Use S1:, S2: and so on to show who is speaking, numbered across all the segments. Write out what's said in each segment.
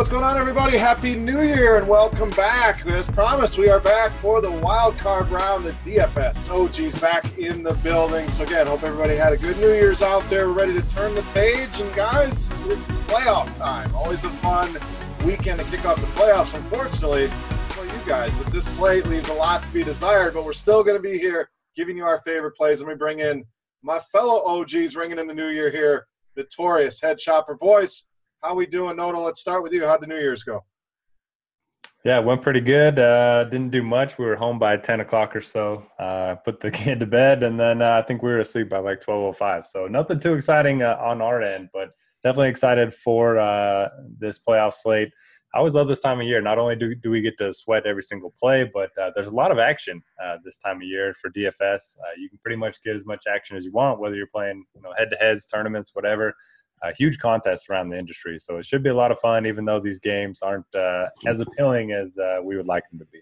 S1: What's going on, everybody? Happy New Year and welcome back. As promised, we are back for the wild card round, the DFS. OG's back in the building. So, again, hope everybody had a good New Year's out there. We're ready to turn the page. And, guys, it's playoff time. Always a fun weekend to kick off the playoffs. Unfortunately, for you guys, but this slate leaves a lot to be desired. But we're still going to be here giving you our favorite plays. Let me bring in my fellow OGs ringing in the new year here. Notorious head chopper boys. How we doing, Noto? Let's start with you. How'd the New Year's go?
S2: Yeah, it went pretty good. Uh, didn't do much. We were home by ten o'clock or so. Uh, put the kid to bed, and then uh, I think we were asleep by like twelve oh five. So nothing too exciting uh, on our end, but definitely excited for uh, this playoff slate. I always love this time of year. Not only do, do we get to sweat every single play, but uh, there's a lot of action this time of year for DFS. you can pretty much get as much action as you want, whether you're playing you know head to heads, tournaments, whatever a huge contest around the industry. So it should be a lot of fun, even though these games aren't uh, as appealing as uh, we would like them to be.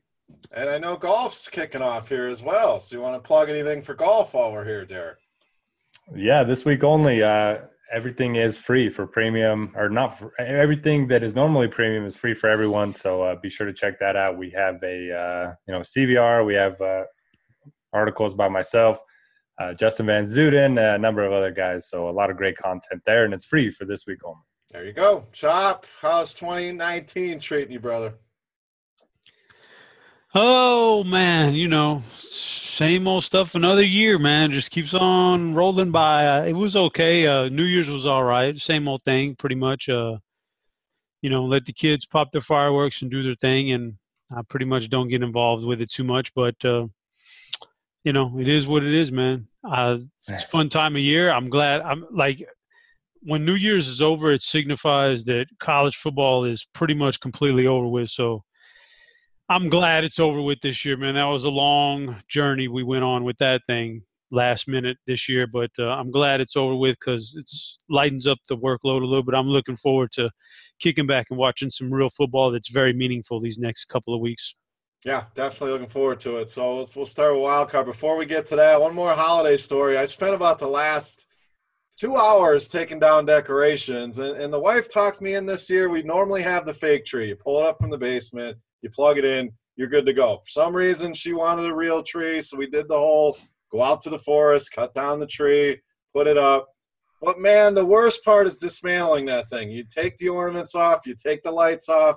S1: And I know golf's kicking off here as well. So you want to plug anything for golf while we're here, Derek?
S2: Yeah, this week only. Uh, everything is free for premium, or not. For, everything that is normally premium is free for everyone. So uh, be sure to check that out. We have a uh, you know CVR. We have uh, articles by myself uh, Justin Van Zuden, a number of other guys. So a lot of great content there, and it's free for this week only.
S1: There you go. Chop, how's 2019 treating you, brother?
S3: Oh man, you know, same old stuff. Another year, man, just keeps on rolling by. Uh, it was okay. Uh, New Year's was all right. Same old thing, pretty much. Uh, you know, let the kids pop their fireworks and do their thing, and I pretty much don't get involved with it too much. But uh, you know, it is what it is, man. Uh, it's fun time of year. I'm glad. I'm like, when New Year's is over, it signifies that college football is pretty much completely over with. So I'm glad it's over with this year, man. That was a long journey we went on with that thing last minute this year, but uh, I'm glad it's over with because it's lightens up the workload a little bit. I'm looking forward to kicking back and watching some real football that's very meaningful these next couple of weeks.
S1: Yeah, definitely looking forward to it. So let's, we'll start with wild card. Before we get to that, one more holiday story. I spent about the last two hours taking down decorations, and, and the wife talked me in this year. We normally have the fake tree. You pull it up from the basement, you plug it in, you're good to go. For some reason, she wanted a real tree, so we did the whole go out to the forest, cut down the tree, put it up. But man, the worst part is dismantling that thing. You take the ornaments off, you take the lights off.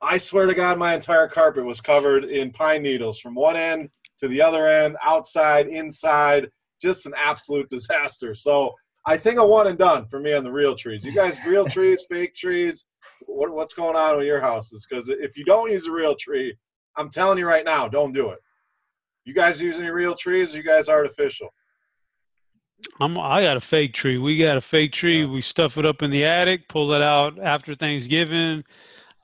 S1: I swear to God, my entire carpet was covered in pine needles from one end to the other end, outside, inside. Just an absolute disaster. So I think a one and done for me on the real trees. You guys, real trees, fake trees. What, what's going on with your houses? Because if you don't use a real tree, I'm telling you right now, don't do it. You guys use any real trees? you guys artificial?
S3: I'm, I got a fake tree. We got a fake tree. Yes. We stuff it up in the attic, pull it out after Thanksgiving.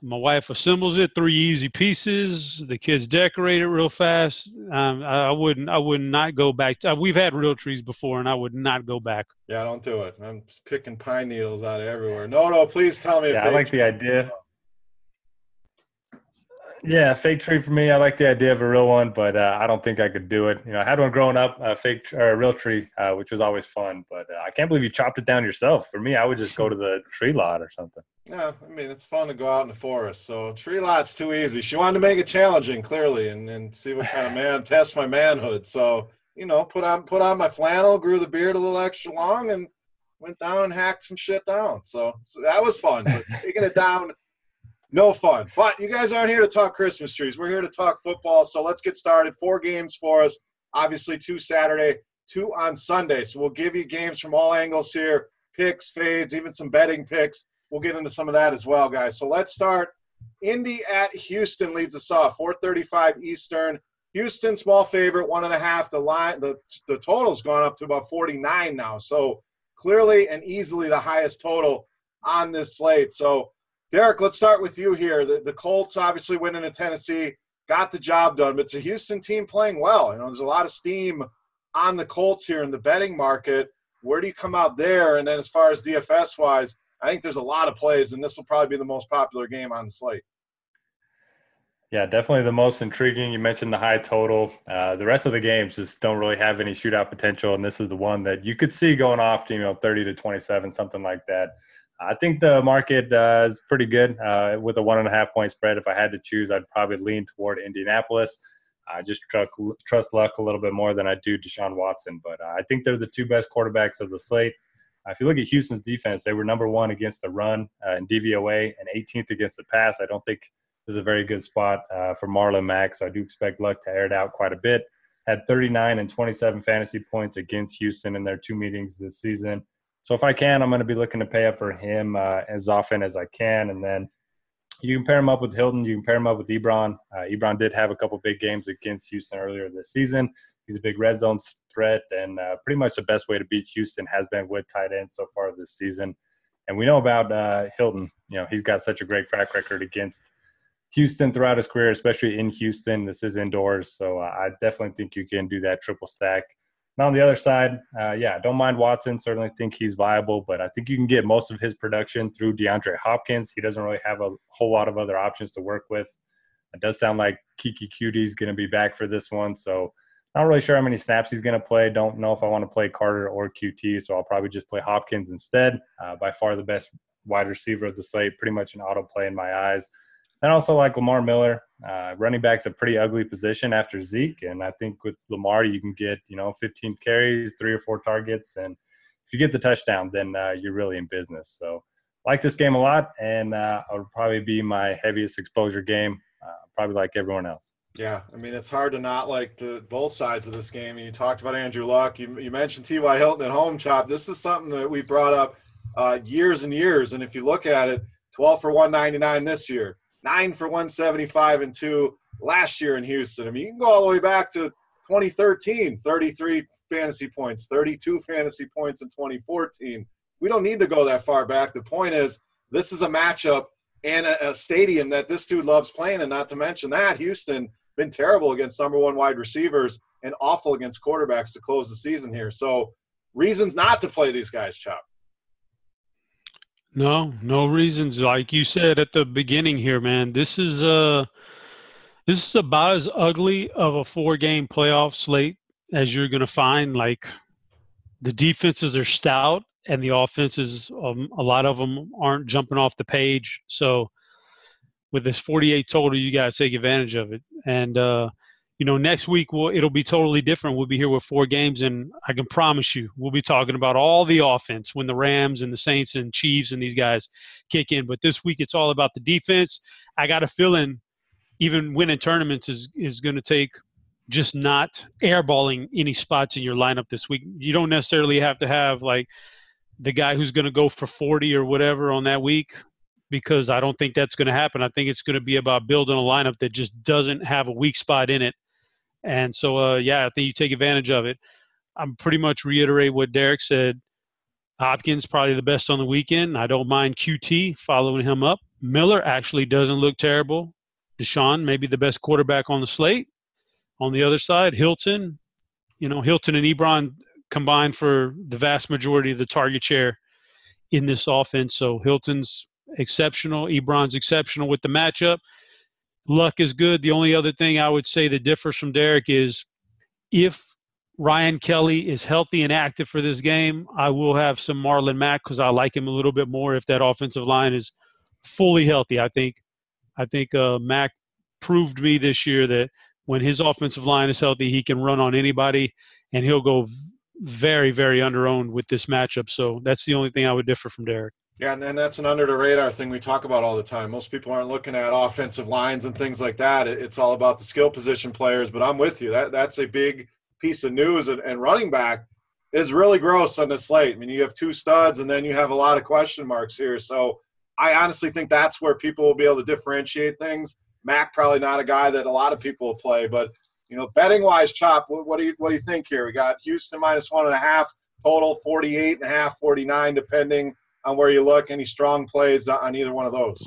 S3: My wife assembles it, three easy pieces. The kids decorate it real fast. Um, I, I, wouldn't, I would not go back. To, we've had real trees before, and I would not go back.
S1: Yeah, don't do it. I'm picking pine needles out of everywhere. No, no, please tell me.
S2: Yeah, I like the idea. Yeah, fake tree for me. I like the idea of a real one, but uh, I don't think I could do it. You know, I had one growing up, a fake or a real tree, uh, which was always fun. But uh, I can't believe you chopped it down yourself. For me, I would just go to the tree lot or something.
S1: Yeah, I mean it's fun to go out in the forest. So tree lot's too easy. She wanted to make it challenging, clearly, and, and see what kind of man test my manhood. So you know, put on put on my flannel, grew the beard a little extra long, and went down and hacked some shit down. So, so that was fun. But taking it down no fun. But you guys aren't here to talk Christmas trees. We're here to talk football. So let's get started. Four games for us. Obviously, two Saturday, two on Sunday. So we'll give you games from all angles here picks, fades, even some betting picks. We'll get into some of that as well, guys. So let's start. Indy at Houston leads us off. 435 Eastern. Houston, small favorite, one and a half. The line, the, the total's gone up to about 49 now. So clearly and easily the highest total on this slate. So Derek, let's start with you here. The, the Colts obviously went into Tennessee, got the job done, but it's a Houston team playing well. You know, there's a lot of steam on the Colts here in the betting market. Where do you come out there? And then as far as DFS wise, I think there's a lot of plays, and this will probably be the most popular game on the slate.
S2: Yeah, definitely the most intriguing. You mentioned the high total. Uh, the rest of the games just don't really have any shootout potential, and this is the one that you could see going off to you know 30 to 27, something like that. I think the market uh, is pretty good uh, with a one and a half point spread. If I had to choose, I'd probably lean toward Indianapolis. I just trust, trust luck a little bit more than I do Deshaun Watson. But uh, I think they're the two best quarterbacks of the slate. Uh, if you look at Houston's defense, they were number one against the run uh, in DVOA and 18th against the pass. I don't think this is a very good spot uh, for Marlon Mack, so I do expect Luck to air it out quite a bit. Had 39 and 27 fantasy points against Houston in their two meetings this season. So if I can, I'm going to be looking to pay up for him uh, as often as I can. And then you can pair him up with Hilton. You can pair him up with Ebron. Uh, Ebron did have a couple big games against Houston earlier this season. He's a big red zone threat, and uh, pretty much the best way to beat Houston has been with tight end so far this season. And we know about uh, Hilton. You know, he's got such a great track record against Houston throughout his career, especially in Houston. This is indoors, so uh, I definitely think you can do that triple stack. Now on the other side, uh, yeah, don't mind Watson. Certainly think he's viable, but I think you can get most of his production through DeAndre Hopkins. He doesn't really have a whole lot of other options to work with. It does sound like Keke Coutee is going to be back for this one, so not really sure how many snaps he's going to play. Don't know if I want to play Carter or Coutee, so I'll probably just play Hopkins instead. Uh, by far the best wide receiver of the slate, pretty much an auto play in my eyes. And also like Lamar Miller, uh, running back's a pretty ugly position after Zeke, and I think with Lamar you can get you know 15 carries, three or four targets, and if you get the touchdown, then uh, you're really in business. So like this game a lot, and uh, it'll probably be my heaviest exposure game, uh, probably like everyone else.
S1: Yeah, I mean it's hard to not like the both sides of this game. You talked about Andrew Luck. You, you mentioned T.Y. Hilton at home, chop. This is something that we brought up uh, years and years, and if you look at it, 12 for 199 this year nine for 175 and two last year in Houston. I mean, you can go all the way back to 2013, 33 fantasy points, 32 fantasy points in 2014. We don't need to go that far back. The point is, this is a matchup and a, a stadium that this dude loves playing. And not to mention that, Houston been terrible against number one wide receivers and awful against quarterbacks to close the season here. So, reasons not to play these guys, Chop.
S3: No, no reasons. Like you said at the beginning here, man, this is uh this is about as ugly of a four game playoff slate as you're gonna find. Like the defenses are stout and the offenses um, a lot of them aren't jumping off the page. So with this 48 total, you got to take advantage of it. And uh, you know, next week we'll, it'll be totally different. We'll be here with four games, and I can promise you, we'll be talking about all the offense when the Rams and the Saints and Chiefs and these guys kick in. But this week, it's all about the defense. I got a feeling, even winning tournaments is is going to take just not airballing any spots in your lineup this week. You don't necessarily have to have like the guy who's going to go for 40 or whatever on that week because I don't think that's going to happen. I think it's going to be about building a lineup that just doesn't have a weak spot in it and so, uh, yeah, I think you take advantage of it. I'm pretty much reiterate what Derek said. Hopkins probably the best on the weekend. I don't mind Coutee following him up. Miller actually doesn't look terrible. Deshaun maybe the best quarterback on the slate. On the other side, Hilton, you know, Hilton and Ebron combined for the vast majority of the target share in this offense. So Hilton's exceptional, Ebron's exceptional with the matchup luck is good. The only other thing I would say that differs from Derek is if Ryan Kelly is healthy and active for this game, I will have some Marlon Mack because I like him a little bit more if that offensive line is fully healthy. I think I think uh, Mack proved me this year that when his offensive line is healthy, he can run on anybody, and he'll go very, very under owned with this matchup. So that's the only thing I would differ from Derek.
S1: Yeah, and, and that's an under the radar thing we talk about all the time. Most people aren't looking at offensive lines and things like that. It's all about the skill position players. But I'm with you. That that's a big piece of news. And, and running back is really gross on the slate. I mean, you have two studs, and then you have a lot of question marks here. So I honestly think that's where people will be able to differentiate things. Mack probably not a guy that a lot of people will play, but you know, betting wise, chop. What, what do you what do you think here? We got Houston minus one and a half total, 48 and a half, 49, depending on where you look? Any strong plays on either one of those?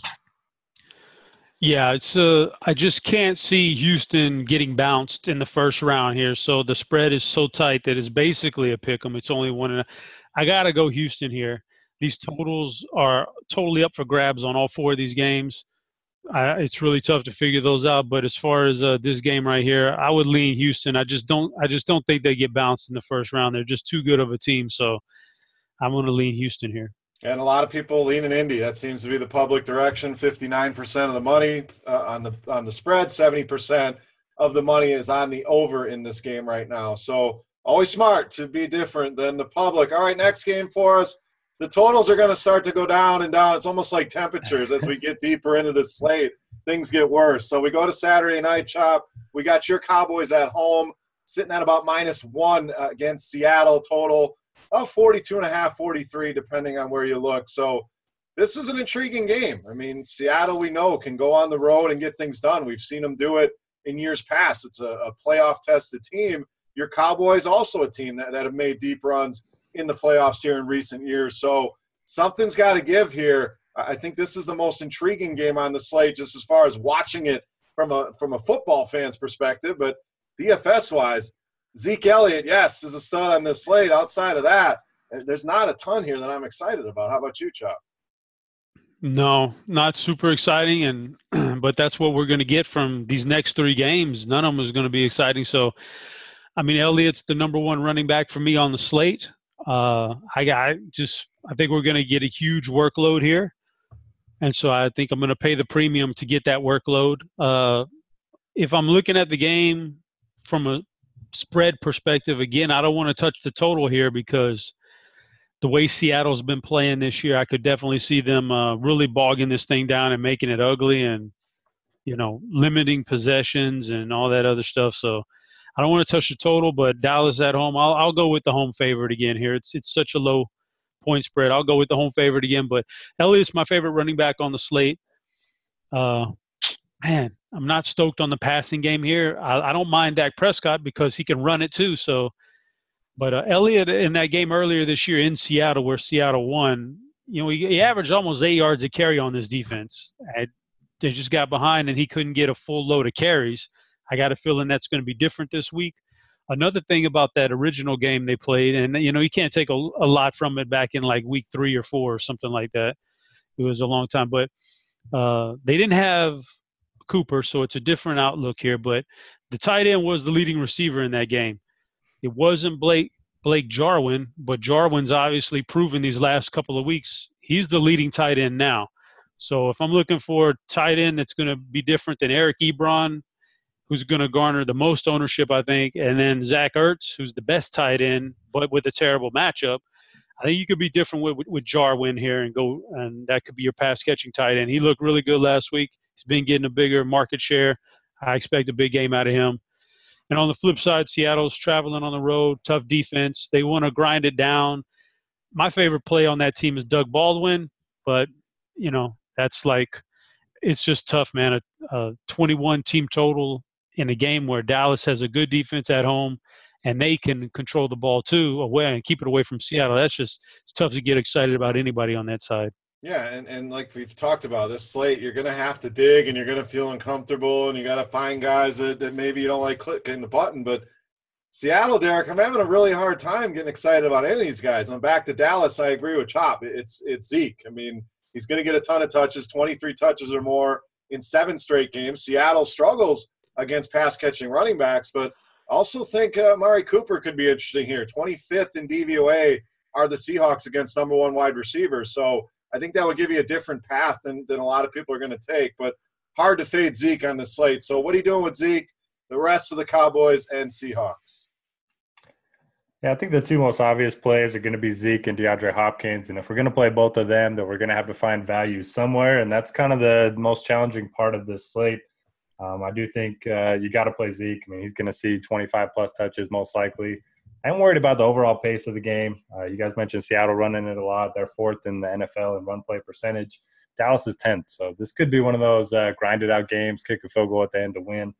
S3: Yeah, it's uh, I just can't see Houston getting bounced in the first round here. So the spread is so tight that it's basically a pick 'em. It's only one and a, I gotta go Houston here. These totals are totally up for grabs on all four of these games. it's really tough to figure those out. But as far as uh, this game right here, I would lean Houston. I just don't. I just don't think they get bounced in the first round. They're just too good of a team. So I'm going to lean Houston here.
S1: And a lot of people lean in Indy. That seems to be the public direction. Fifty-nine percent of the money uh, on the on the spread. Seventy percent of the money is on the over in this game right now. So always smart to be different than the public. All right, next game for us. The totals are going to start to go down and down. It's almost like temperatures as we get deeper into the slate. Things get worse. So we go to Saturday night chop. We got your Cowboys at home, sitting at about minus one uh, against Seattle total oh, 42 and a half, 43, depending on where you look. So this is an intriguing game. I mean, Seattle, we know, can go on the road and get things done. We've seen them do it in years past. It's a, a playoff tested team. Your Cowboys, also a team that, that have made deep runs in the playoffs here in recent years. So something's got to give here. I think this is the most intriguing game on the slate, just as far as watching it from a from a football fan's perspective. But DFS wise, Zeke Elliott, yes, is a stud on this slate. Outside of that, there's not a ton here that I'm excited about. How about you, Chop?
S3: No, not super exciting, and but that's what we're going to get from these next three games. None of them is going to be exciting. So, I mean, Elliott's the number one running back for me on the slate. Uh, I got just I think we're going to get a huge workload here, and so I think I'm going to pay the premium to get that workload. Uh, if I'm looking at the game from a spread perspective, again, I don't want to touch the total here because the way Seattle's been playing this year, I could definitely see them uh, really bogging this thing down and making it ugly and, you know, limiting possessions and all that other stuff. So I don't want to touch the total, but Dallas at home, I'll, I'll go with the home favorite again here. It's, it's such a low point spread. I'll go with the home favorite again, but Elliott's my favorite running back on the slate. Uh, man, I'm not stoked on the passing game here. I, I, don't mind Dak Prescott because he can run it too. So, but uh, Elliott in that game earlier this year in Seattle, where Seattle won, you know, he, he averaged almost eight yards a carry on this defense. I, they just got behind and he couldn't get a full load of carries. I got a feeling that's going to be different this week. Another thing about that original game they played, and you know, you can't take a, a lot from it back in like week three or four or something like that. It was a long time, but uh, they didn't have Cooper, so it's a different outlook here. But the tight end was the leading receiver in that game. It wasn't Blake Blake Jarwin, but Jarwin's obviously proven these last couple of weeks he's the leading tight end now. So if I'm looking for a tight end that's going to be different than Eric Ebron, who's going to garner the most ownership, I think, and then Zach Ertz, who's the best tight end, but with a terrible matchup. I think you could be different with, with, with Jarwin here and go, and that could be your pass catching tight end. He looked really good last week. He's been getting a bigger market share. I expect a big game out of him. And on the flip side, Seattle's traveling on the road, tough defense. They want to grind it down. My favorite play on that team is Doug Baldwin, but you know that's like it's just tough, man. A, a 21 team total in a game where Dallas has a good defense at home and they can control the ball too away and keep it away from Seattle. That's just it's tough to get excited about anybody on that side.
S1: Yeah, and, and like we've talked about this slate, you're gonna have to dig and you're gonna feel uncomfortable and you gotta find guys that, that maybe you don't like clicking the button. But Seattle, Derek, I'm having a really hard time getting excited about any of these guys. I'm back to Dallas. I agree with Chop. It's it's Zeke. I mean, he's gonna get a ton of touches, 23 touches or more in seven straight games. Seattle struggles against pass catching running backs, but also think uh, Mari Cooper could be interesting here. 25th in DVOA are the Seahawks against number one wide receivers. So I think that would give you a different path than, than a lot of people are going to take. But hard to fade Zeke on the slate. So what are you doing with Zeke, the rest of the Cowboys, and Seahawks?
S2: Yeah, I think the two most obvious plays are going to be Zeke and DeAndre Hopkins. And if we're going to play both of them, then we're going to have to find value somewhere. And that's kind of the most challenging part of this slate. Um, I do think uh, you got to play Zeke. I mean, he's going to see 25 plus touches most likely. I'm worried about the overall pace of the game. Uh, you guys mentioned Seattle running it a lot. They're fourth in the NFL in run play percentage. Dallas is 10th. So this could be one of those uh, grinded out games, kick a field goal at the end to win.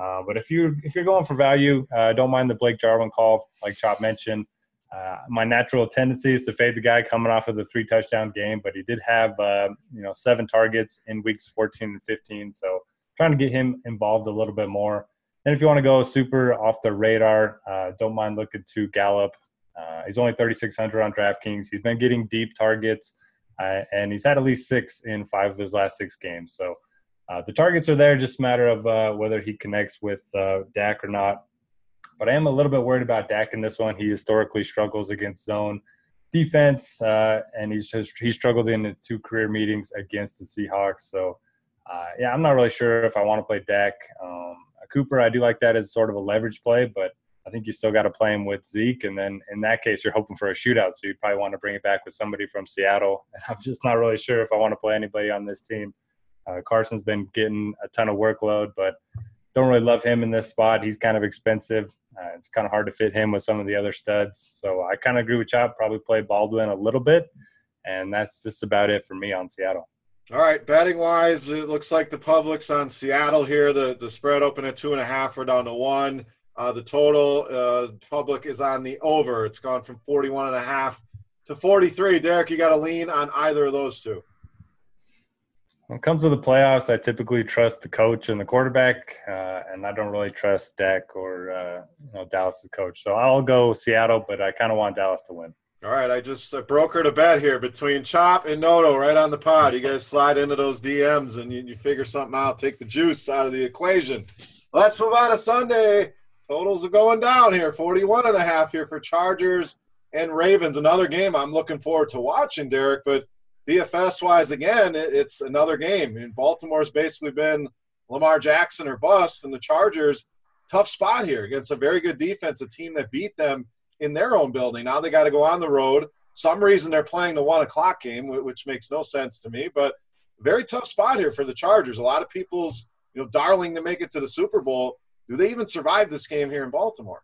S2: Uh, but if you if you're going for value, uh, don't mind the Blake Jarwin call, like Chop mentioned. Uh, my natural tendency is to fade the guy coming off of the three touchdown game, but he did have uh, you know seven targets in weeks 14 and 15. So trying to get him involved a little bit more. And if you want to go super off the radar, uh, don't mind looking to Gallup. Uh, he's only 3,600 on DraftKings. He's been getting deep targets, uh, and he's had at least six in five of his last six games. So uh, the targets are there, just a matter of uh, whether he connects with uh, Dak or not. But I am a little bit worried about Dak in this one. He historically struggles against zone defense, and he's just, he struggled in his two career meetings against the Seahawks. So yeah, I'm not really sure if I want to play Dak. Um, Cooper, I do like that as sort of a leverage play, but I think you still got to play him with Zeke. And then in that case, you're hoping for a shootout. So you'd probably want to bring it back with somebody from Seattle. And I'm just not really sure if I want to play anybody on this team. Uh, Carson's been getting a ton of workload, but don't really love him in this spot. He's kind of expensive. Uh, it's kind of hard to fit him with some of the other studs. So I kind of agree with Chop. Probably play Baldwin a little bit. And that's just about it for me on Seattle.
S1: All right, betting wise, it looks like the public's on Seattle here. The the spread open at two and a half. We're down to one. Uh, the total uh, public is on the over. It's gone from 41 and a half to 43. Derek, you got to lean on either of those two.
S2: When it comes to the playoffs, I typically trust the coach and the quarterback, uh, and I don't really trust Dak or uh, you know Dallas's coach. So I'll go Seattle, but I kind of want Dallas to win.
S1: All right, I just brokered a bet here between Chop and Noto right on the pod. You guys slide into those DMs and you, you figure something out, take the juice out of the equation. Let's move on to Sunday. Totals are going down here, 41 and a half here for Chargers and Ravens. Another game I'm looking forward to watching, Derek, but DFS wise, again, it, it's another game. I mean, Baltimore's basically been Lamar Jackson or bust, and the Chargers, tough spot here against a very good defense, a team that beat them – in their own building. Now they got to go on the road. Some reason they're playing the one o'clock game, which makes no sense to me. But very tough spot here for the Chargers. A lot of people's you know darling to make it to the Super Bowl. Do they even survive this game here in Baltimore?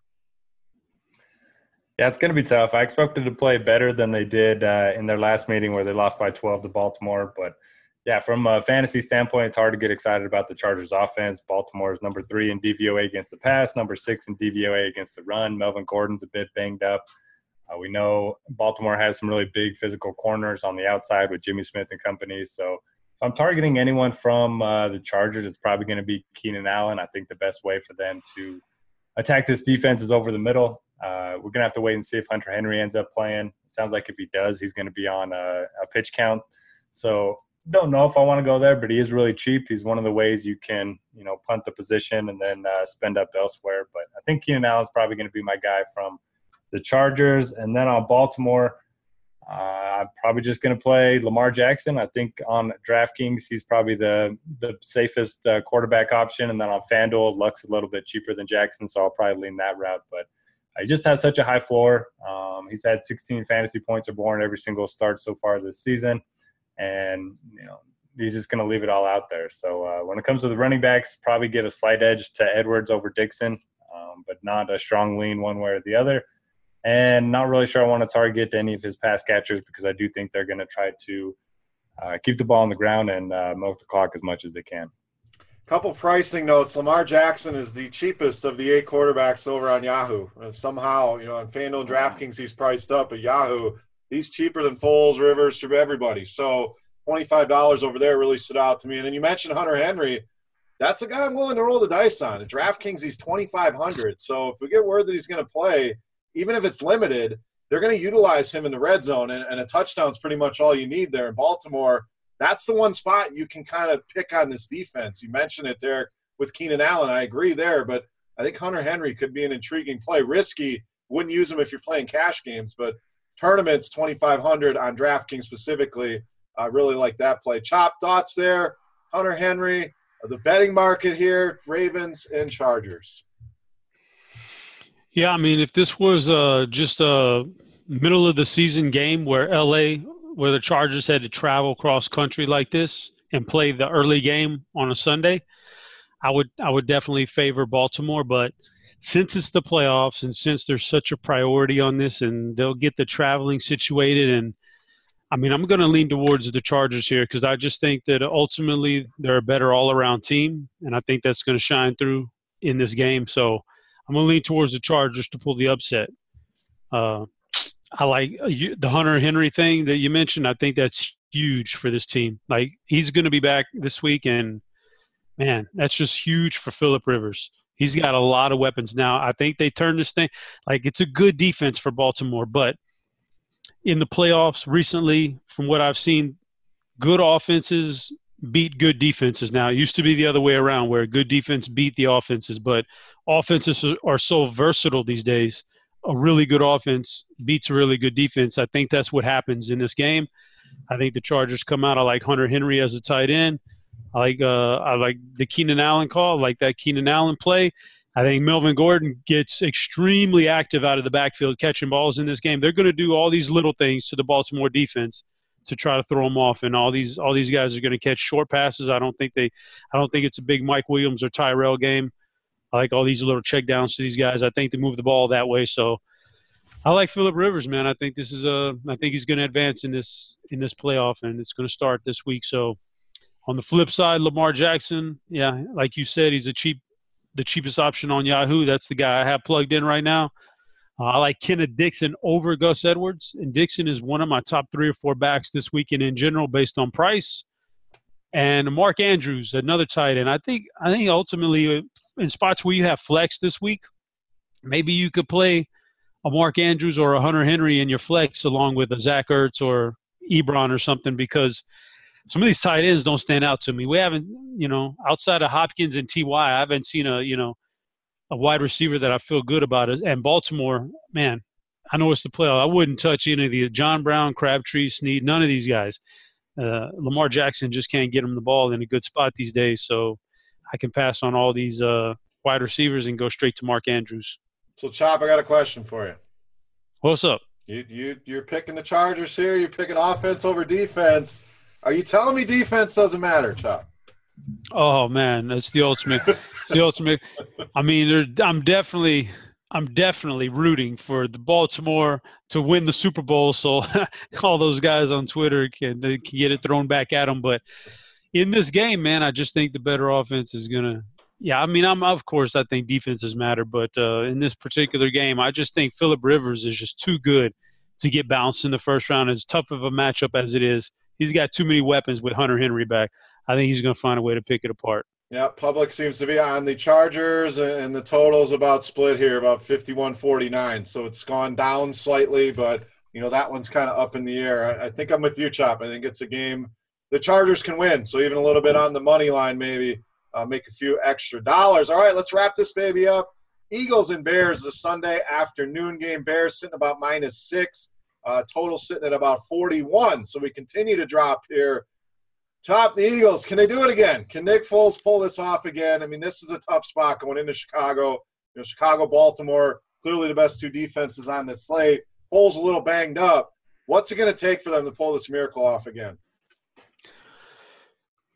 S2: Yeah, it's going to be tough. I expected to play better than they did uh, in their last meeting where they lost by 12 to Baltimore, but yeah, from a fantasy standpoint, it's hard to get excited about the Chargers offense. Baltimore is number three in DVOA against the pass, number six in DVOA against the run. Melvin Gordon's a bit banged up. Uh, we know Baltimore has some really big physical corners on the outside with Jimmy Smith and company. So if I'm targeting anyone from uh, the Chargers, it's probably going to be Keenan Allen. I think the best way for them to attack this defense is over the middle. Uh, we're going to have to wait and see if Hunter Henry ends up playing. It sounds like if he does, he's going to be on a, a pitch count. So don't know if I want to go there, but he is really cheap. He's one of the ways you can, you know, punt the position and then uh, spend up elsewhere. But I think Keenan Allen's probably going to be my guy from the Chargers. And then on Baltimore, Uh, I'm probably just going to play Lamar Jackson. I think on DraftKings he's probably the the safest uh, quarterback option, and then on FanDuel, Luck's a little bit cheaper than Jackson, so I'll probably lean that route. But he just has such a high floor. Um, he's had 16 fantasy points or more in every single start so far this season, and you know he's just going to leave it all out there. So uh, when it comes to the running backs, probably give a slight edge to Edwards over Dixon, um, but not a strong lean one way or the other. And not really sure I want to target any of his pass catchers because I do think they're going to try to uh, keep the ball on the ground and uh, milk the clock as much as they can.
S1: Couple pricing notes. Lamar Jackson is the cheapest of the eight quarterbacks over on Yahoo. And somehow, you know, on FanDuel DraftKings, he's priced up. At Yahoo, he's cheaper than Foles, Rivers, to everybody. So $25 over there really stood out to me. And then you mentioned Hunter Henry. That's a guy I'm willing to roll the dice on. At DraftKings, he's 2,500. So if we get word that he's going to play, even if it's limited, they're going to utilize him in the red zone. And, and a touchdown is pretty much all you need there in Baltimore. That's the one spot you can kind of pick on this defense. You mentioned it, Derek, with Keenan Allen. I agree there, but I think Hunter Henry could be an intriguing play. Risky, wouldn't use him if you're playing cash games, but tournaments 2,500 on DraftKings specifically I really like that play. Chop thoughts there. Hunter Henry, the betting market here, Ravens and Chargers.
S3: Yeah, I mean, if this was uh, just a middle of the season game where LA, where the Chargers had to travel cross country like this and play the early game on a Sunday, I would I would definitely favor Baltimore. But since it's the playoffs and since there's such a priority on this, and they'll get the traveling situated and I mean, I'm going to lean towards the Chargers here because I just think that ultimately they're a better all around team. And I think that's going to shine through in this game. So I'm going to lean towards the Chargers to pull the upset. Uh, I like uh, the Hunter Henry thing that you mentioned. I think that's huge for this team. Like, he's going to be back this week. And man, that's just huge for Philip Rivers. He's got a lot of weapons now. I think they turned this thing like it's a good defense for Baltimore, but in the playoffs recently, from what I've seen, good offenses beat good defenses now. It used to be the other way around where good defense beat the offenses, but offenses are so versatile these days. A really good offense beats a really good defense. I think that's what happens in this game. I think the Chargers come out. I like Hunter Henry as a tight end. I like uh, I like the Keenan Allen call. I like that Keenan Allen play. I think Melvin Gordon gets extremely active out of the backfield catching balls in this game. They're going to do all these little things to the Baltimore defense to try to throw them off, and all these all these guys are going to catch short passes. I don't think they, I don't think it's a big Mike Williams or Tyrell game. I like all these little checkdowns to these guys. I think they move the ball that way. So I like Philip Rivers, man. I think this is a, I think he's going to advance in this in this playoff, and it's going to start this week. So on the flip side, Lamar Jackson, yeah, like you said, he's a cheap the cheapest option on Yahoo. That's the guy I have plugged in right now. Uh, I like Kenneth Dixon over Gus Edwards, and Dixon is one of my top three or four backs this weekend in general based on price. And Mark Andrews, another tight end. I think I think ultimately uh, in spots where you have flex this week, maybe you could play a Mark Andrews or a Hunter Henry in your flex along with a Zach Ertz or Ebron or something because – some of these tight ends don't stand out to me. We haven't, you know, outside of Hopkins and Ty, I haven't seen a, you know, a wide receiver that I feel good about. And Baltimore, man, I know it's the playoff. I wouldn't touch any of the John Brown, Crabtree, Snead, none of these guys. Uh, Lamar Jackson just can't get him the ball in a good spot these days. So I can pass on all these uh, wide receivers and go straight to Mark Andrews.
S1: So, Chop, I got a question for you.
S3: What's up?
S1: You you you're picking the Chargers here. You're picking offense over defense. Are you telling me defense doesn't matter, Chuck?
S3: Oh man, that's the ultimate. the ultimate. I mean, I'm definitely, I'm definitely rooting for the Baltimore to win the Super Bowl. So all those guys on Twitter can, can get it thrown back at them. But in this game, man, I just think the better offense is gonna. Yeah, I mean, I'm of course I think defenses matter, but uh, in this particular game, I just think Philip Rivers is just too good to get bounced in the first round. As tough of a matchup as it is, he's got too many weapons with Hunter Henry back. I think he's going to find a way to pick it apart.
S1: Yeah, public seems to be on the Chargers, and the total's about split here, about 51-49. So it's gone down slightly, but you know that one's kind of up in the air. I, I, think I'm with you, Chop. I think it's a game the Chargers can win. So even a little bit on the money line, maybe uh, make a few extra dollars. All right, let's wrap this baby up. Eagles and Bears, the Sunday afternoon game. Bears sitting about minus six. Uh, total sitting at about 41. So we continue to drop here. Top the Eagles. Can they do it again? Can Nick Foles pull this off again? I mean, this is a tough spot going into Chicago. You know, Chicago, Baltimore, clearly the best two defenses on this slate. Foles a little banged up. What's it going to take for them to pull this miracle off again?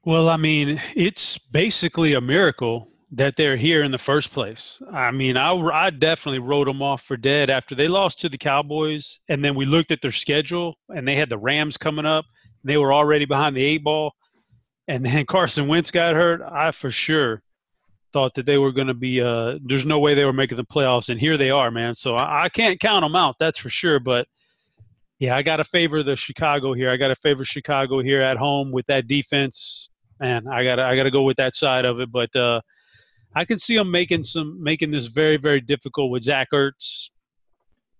S3: Well, I mean, it's basically a miracle that they're here in the first place. I mean, I, I definitely wrote them off for dead after they lost to the Cowboys. And then we looked at their schedule and they had the Rams coming up. They were already behind the eight ball. And then Carson Wentz got hurt. I for sure thought that they were going to be, uh, there's no way they were making the playoffs. And here they are, man. So I, I can't count them out, that's for sure. But yeah, I got to favor the Chicago here. I got to favor Chicago here at home with that defense. Man, I got I got to go with that side of it. But uh, I can see them making some making this very very difficult with Zach Ertz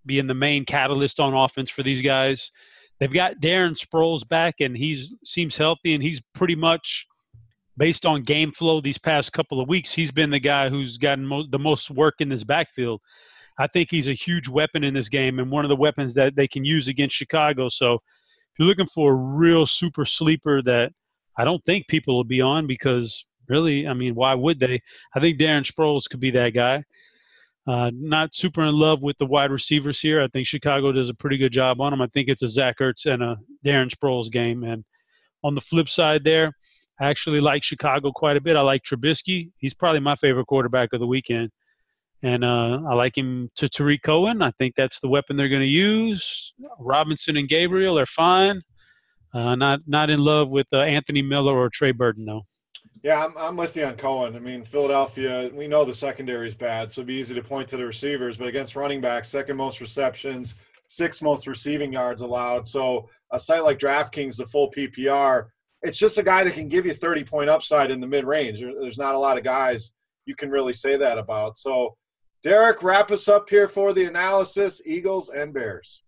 S3: being the main catalyst on offense for these guys. They've got Darren Sproles back, and he's seems healthy, and he's pretty much based on game flow these past couple of weeks. He's been the guy who's gotten mo- the most work in this backfield. I think he's a huge weapon in this game, and one of the weapons that they can use against Chicago. So, if you're looking for a real super sleeper that I don't think people will be on because really, I mean, why would they? I think Darren Sproles could be that guy. Uh, not super in love with the wide receivers here. I think Chicago does a pretty good job on them. I think it's a Zach Ertz and a Darren Sproles game. And on the flip side, there, I actually like Chicago quite a bit. I like Trubisky. He's probably my favorite quarterback of the weekend. And uh, I like him to Tarik Cohen. I think that's the weapon they're going to use. Robinson and Gabriel are fine. Uh, not not in love with uh, Anthony Miller or Trey Burton, though.
S1: Yeah, I'm, I'm with you on Cohen. I mean, Philadelphia, we know the secondary is bad, so it'd be easy to point to the receivers, but against running backs, second most receptions, sixth most receiving yards allowed. So a site like DraftKings, the full PPR, it's just a guy that can give you 30 point upside in the mid range. There's not a lot of guys you can really say that about. So, Derek, wrap us up here for the analysis Eagles and Bears.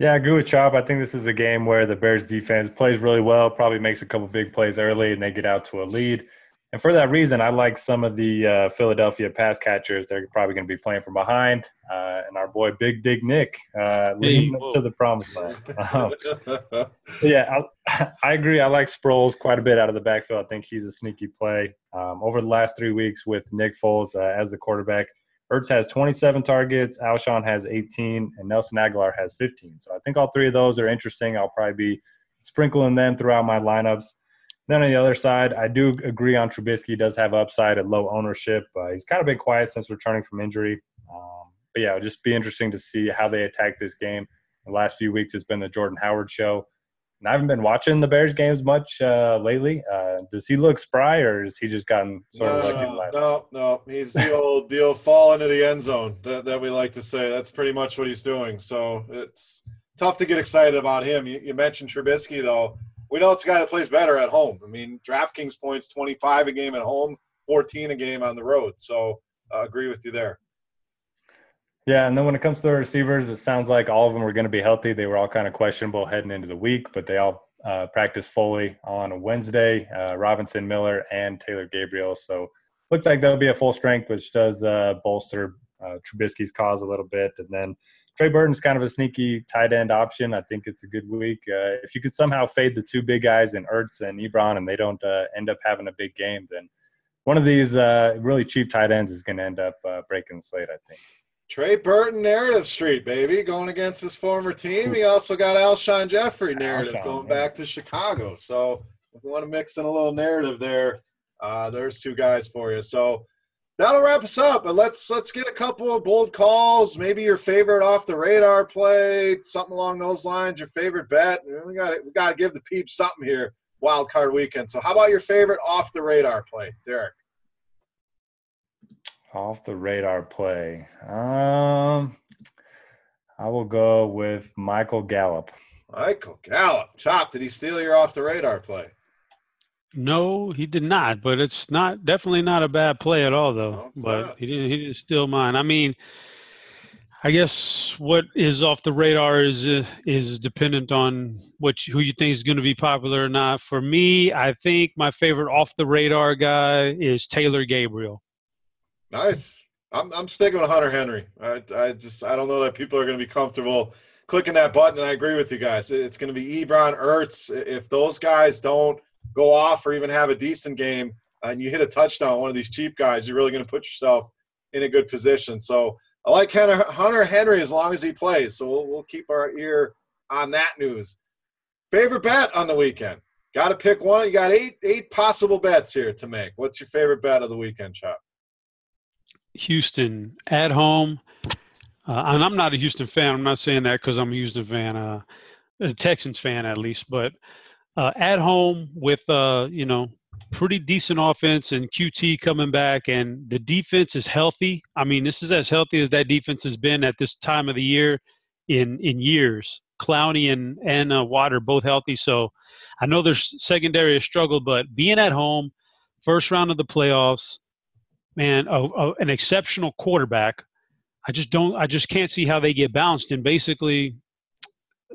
S2: Yeah, I agree with Chop. I think this is a game where the Bears defense plays really well, probably makes a couple big plays early, and they get out to a lead. And for that reason, I like some of the uh, Philadelphia pass catchers. They're probably going to be playing from behind. Uh, and our boy Big Dick Nick uh, leading hey, to the promised land. Um, yeah, I, I, agree. I like Sproles quite a bit out of the backfield. I think he's a sneaky play. Um, over the last three weeks with Nick Foles uh, as the quarterback – Ertz has 27 targets, Alshon has 18, and Nelson Agholor has 15. So I think all three of those are interesting. I'll probably be sprinkling them throughout my lineups. Then on the other side, I do agree on Trubisky. Does have upside at low ownership. Uh, he's kind of been quiet since returning from injury. Um, but yeah, it'll just be interesting to see how they attack this game. The last few weeks has been the Jordan Howard show. I haven't been watching the Bears games much uh, lately. Uh, does he look spry, or has he just gotten sort
S1: no,
S2: of like
S1: no, no, no, he's the old deal fall into the end zone that, that we like to say. That's pretty much what he's doing. So it's tough to get excited about him. You, you mentioned Trubisky though. We know it's a guy that plays better at home. I mean, DraftKings points 25 a game at home, 14 a game on the road. So uh, agree with you there.
S2: Yeah, and then when it comes to the receivers, it sounds like all of them were going to be healthy. They were all kind of questionable heading into the week, but they all uh, practiced fully on Wednesday. Uh, Robinson, Miller, and Taylor Gabriel. So looks like that'll be a full strength, which does uh, bolster uh, Trubisky's cause a little bit. And then Trey Burton's kind of a sneaky tight end option. I think it's a good week. Uh, if you could somehow fade the two big guys in Ertz and Ebron, and they don't uh, end up having a big game, then one of these really cheap tight ends is going to end up breaking the slate. I think.
S1: Trey Burton narrative street, baby, going against his former team. He also got Alshon Jeffery narrative Alshon, going yeah. back to Chicago. So if you want to mix in a little narrative there, uh, there's two guys for you. So that'll wrap us up. But let's let's get a couple of bold calls. Maybe your favorite off the radar play, something along those lines. Your favorite bet. We got we got to give the peeps something here. Wild card weekend. So how about your favorite off the radar play, Derek?
S2: Off the radar play. Um, I will go with Michael Gallup.
S1: Michael Gallup. Chop, did he steal your off the radar play?
S3: No, he did not. But it's not definitely not a bad play at all, though. but he didn't. He didn't steal mine. I mean, I guess what is off the radar is uh, is dependent on what you, who you think is going to be popular or not. For me, I think my favorite off the radar guy is Taylor Gabriel.
S1: Nice. I'm I'm sticking with Hunter Henry. I I just I don't know that people are going to be comfortable clicking that button. And I agree with you guys. It's going to be Ebron, Ertz. If those guys don't go off or even have a decent game, and you hit a touchdown, one of these cheap guys, you're really going to put yourself in a good position. So I like Hunter, Henry as long as he plays. So we'll, we'll keep our ear on that news. Favorite bet on the weekend? Got to pick one. You got eight eight possible bets here to make. What's your favorite bet of the weekend, Chop?
S3: Houston at home. Uh, and I'm not a Houston fan. I'm not saying that because I'm a Houston fan, uh, a Texans fan at least. But uh, at home with uh, you know pretty decent offense and Coutee coming back, and the defense is healthy. I mean, this is as healthy as that defense has been at this time of the year in in years. Clowney and and uh, Water both healthy, so I know their secondary has struggled, but being at home, first round of the playoffs, man, a, a, an exceptional quarterback. I just don't. I just can't see how they get bounced. And basically,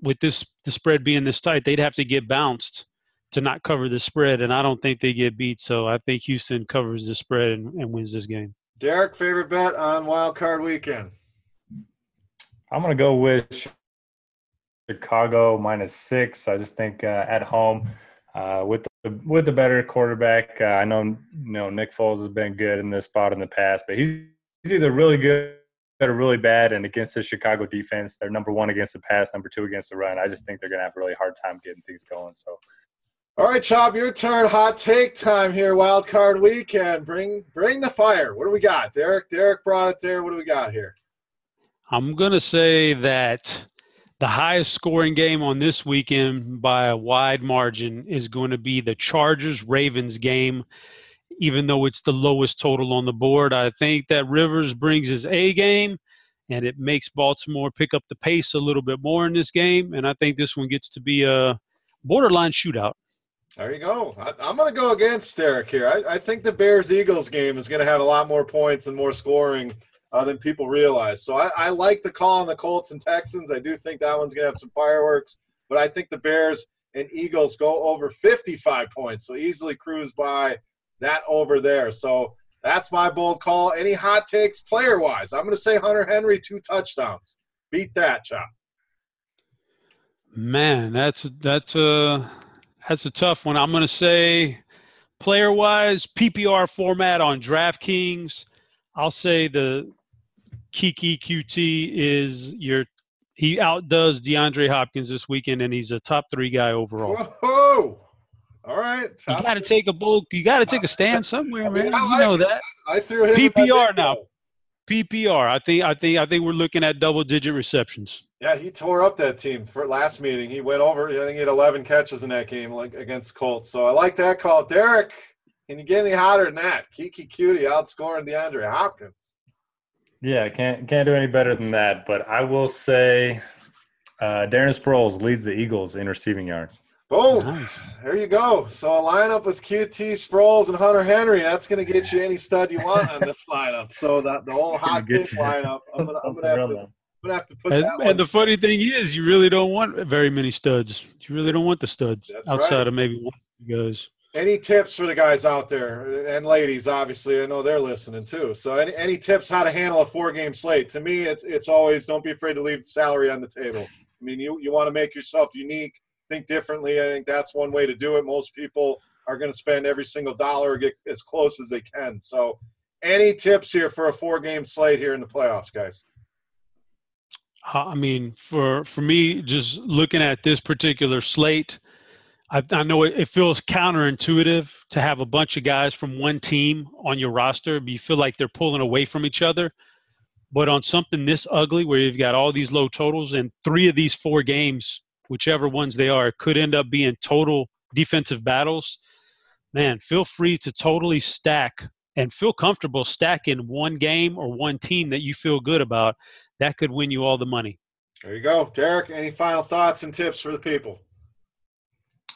S3: with this the spread being this tight, they'd have to get bounced to not cover the spread, and I don't think they get beat. So I think Houston covers the spread and, and wins this game.
S1: Derek, favorite bet on Wild Card Weekend?
S2: I'm gonna go with Chicago minus six. I just think uh, at home uh, with the with the better quarterback. Uh, I know you know Nick Foles has been good in this spot in the past, but he's he's either really good or really bad. And against the Chicago defense, they're number one against the pass, number two against the run. I just think they're gonna have a really hard time getting things going. So.
S1: All right, Chop, your turn. Hot take time here. Wild card weekend. Bring bring the fire. What do we got? Derek. Derek brought it there. What do we got here?
S3: I'm gonna say that the highest scoring game on this weekend by a wide margin is going to be the Chargers Ravens game, even though it's the lowest total on the board. I think that Rivers brings his A game and it makes Baltimore pick up the pace a little bit more in this game. And I think this one gets to be a borderline shootout.
S1: There you go. I, am going to go against Derek here. I, I think the Bears Eagles game is going to have a lot more points and more scoring uh, than people realize. So I, I, like the call on the Colts and Texans. I do think that one's going to have some fireworks, but I think the Bears and Eagles go over 55 points, so easily cruise by that over there. So that's my bold call. Any hot takes player wise? I'm going to say Hunter Henry two touchdowns. Beat that, Chop.
S3: Man, that's that's a that's a tough one. I'm going to say player wise PPR format on DraftKings. I'll say the Keke Coutee is your he outdoes DeAndre Hopkins this weekend, and he's a top three guy overall.
S1: Whoa! All right,
S3: you got to take a bold. You got to take a uh, stand somewhere, I mean, man. you know that.
S1: I threw him
S3: PPR now. PPR. I think. I think. I think we're looking at double-digit receptions.
S1: Yeah, he tore up that team for last meeting. He went over. I think he had 11 catches in that game, like against Colts. So I like that call, Derek. Can you get any hotter than that? Keke Coutee outscoring DeAndre Hopkins.
S2: Yeah, can't can't do any better than that. But I will say, uh, Darren Sproles leads the Eagles in receiving yards.
S1: Boom! Nice. There you go. So a lineup with Coutee Sproles, and Hunter Henry. That's going to get you any stud you want on this lineup. So that the whole hot take lineup. I'm going to have to. I'm gonna have to put
S3: and,
S1: that.
S3: And the funny thing is, you really don't want very many studs. You really don't want the studs That's outside right. of maybe one guys
S1: any tips for the guys out there and ladies obviously i know they're listening too. So any, any tips how to handle a four game slate? To me it's, it's always don't be afraid to leave salary on the table. I mean you, you want to make yourself unique think differently. I think that's one way to do it. Most people are going to spend every single dollar get as close as they can. So any tips here for a four game slate here in the playoffs guys?
S3: Uh, I mean for for me just looking at this particular slate I, I know it, it, feels counterintuitive to have a bunch of guys from one team on your roster. You feel like they're pulling away from each other. But on something this ugly, where you've got all these low totals, and three of these four games, whichever ones they are, could end up being total defensive battles. Man, feel free to totally stack and feel comfortable stacking one game or one team that you feel good about. That could win you all the money.
S1: There you go. Derek, any final thoughts and tips for the people?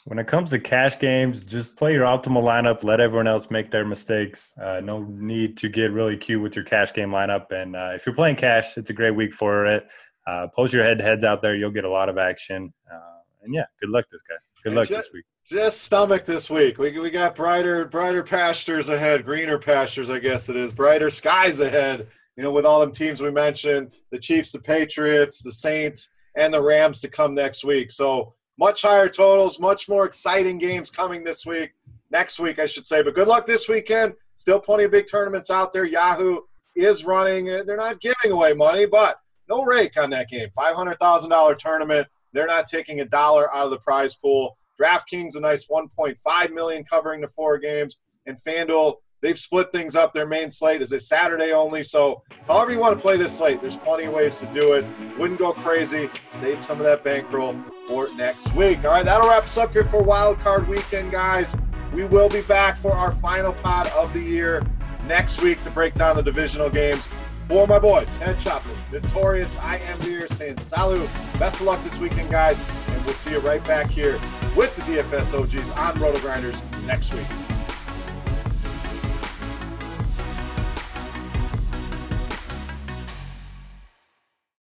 S2: When it comes to cash games, just play your optimal lineup. Let everyone else make their mistakes. Uh, no need to get really cute with your cash game lineup. And uh, if you're playing cash, it's a great week for it. Uh, post your head to heads out there. You'll get a lot of action. Uh, and yeah, good luck this guy. Good luck just, this week.
S1: Just stomach this week. We, we got brighter brighter pastures ahead, greener pastures, I guess it is. Brighter skies ahead. You know, with all them teams we mentioned, the Chiefs, the Patriots, the Saints and the Rams to come next week. So much higher totals, much more exciting games coming this week, next week, I should say. But good luck this weekend. Still plenty of big tournaments out there. Yahoo is running. They're not giving away money, but no rake on that game. $500,000 tournament. They're not taking a dollar out of the prize pool. DraftKings a nice 1.5 million covering the four games, and FanDuel they've split things up. Their main slate is a Saturday only. So, however you want to play this slate, there's plenty of ways to do it. Wouldn't go crazy. Save some of that bankroll for next week. All right, that'll wrap us up here for Wild Card Weekend, guys. We will be back for our final pod of the year next week to break down the divisional games. For my boys, Head Chopper, Notorious, I am here saying salut. Best of luck this weekend, guys, and we'll see you right back here with the DFS OGs on RotoGrinders next week.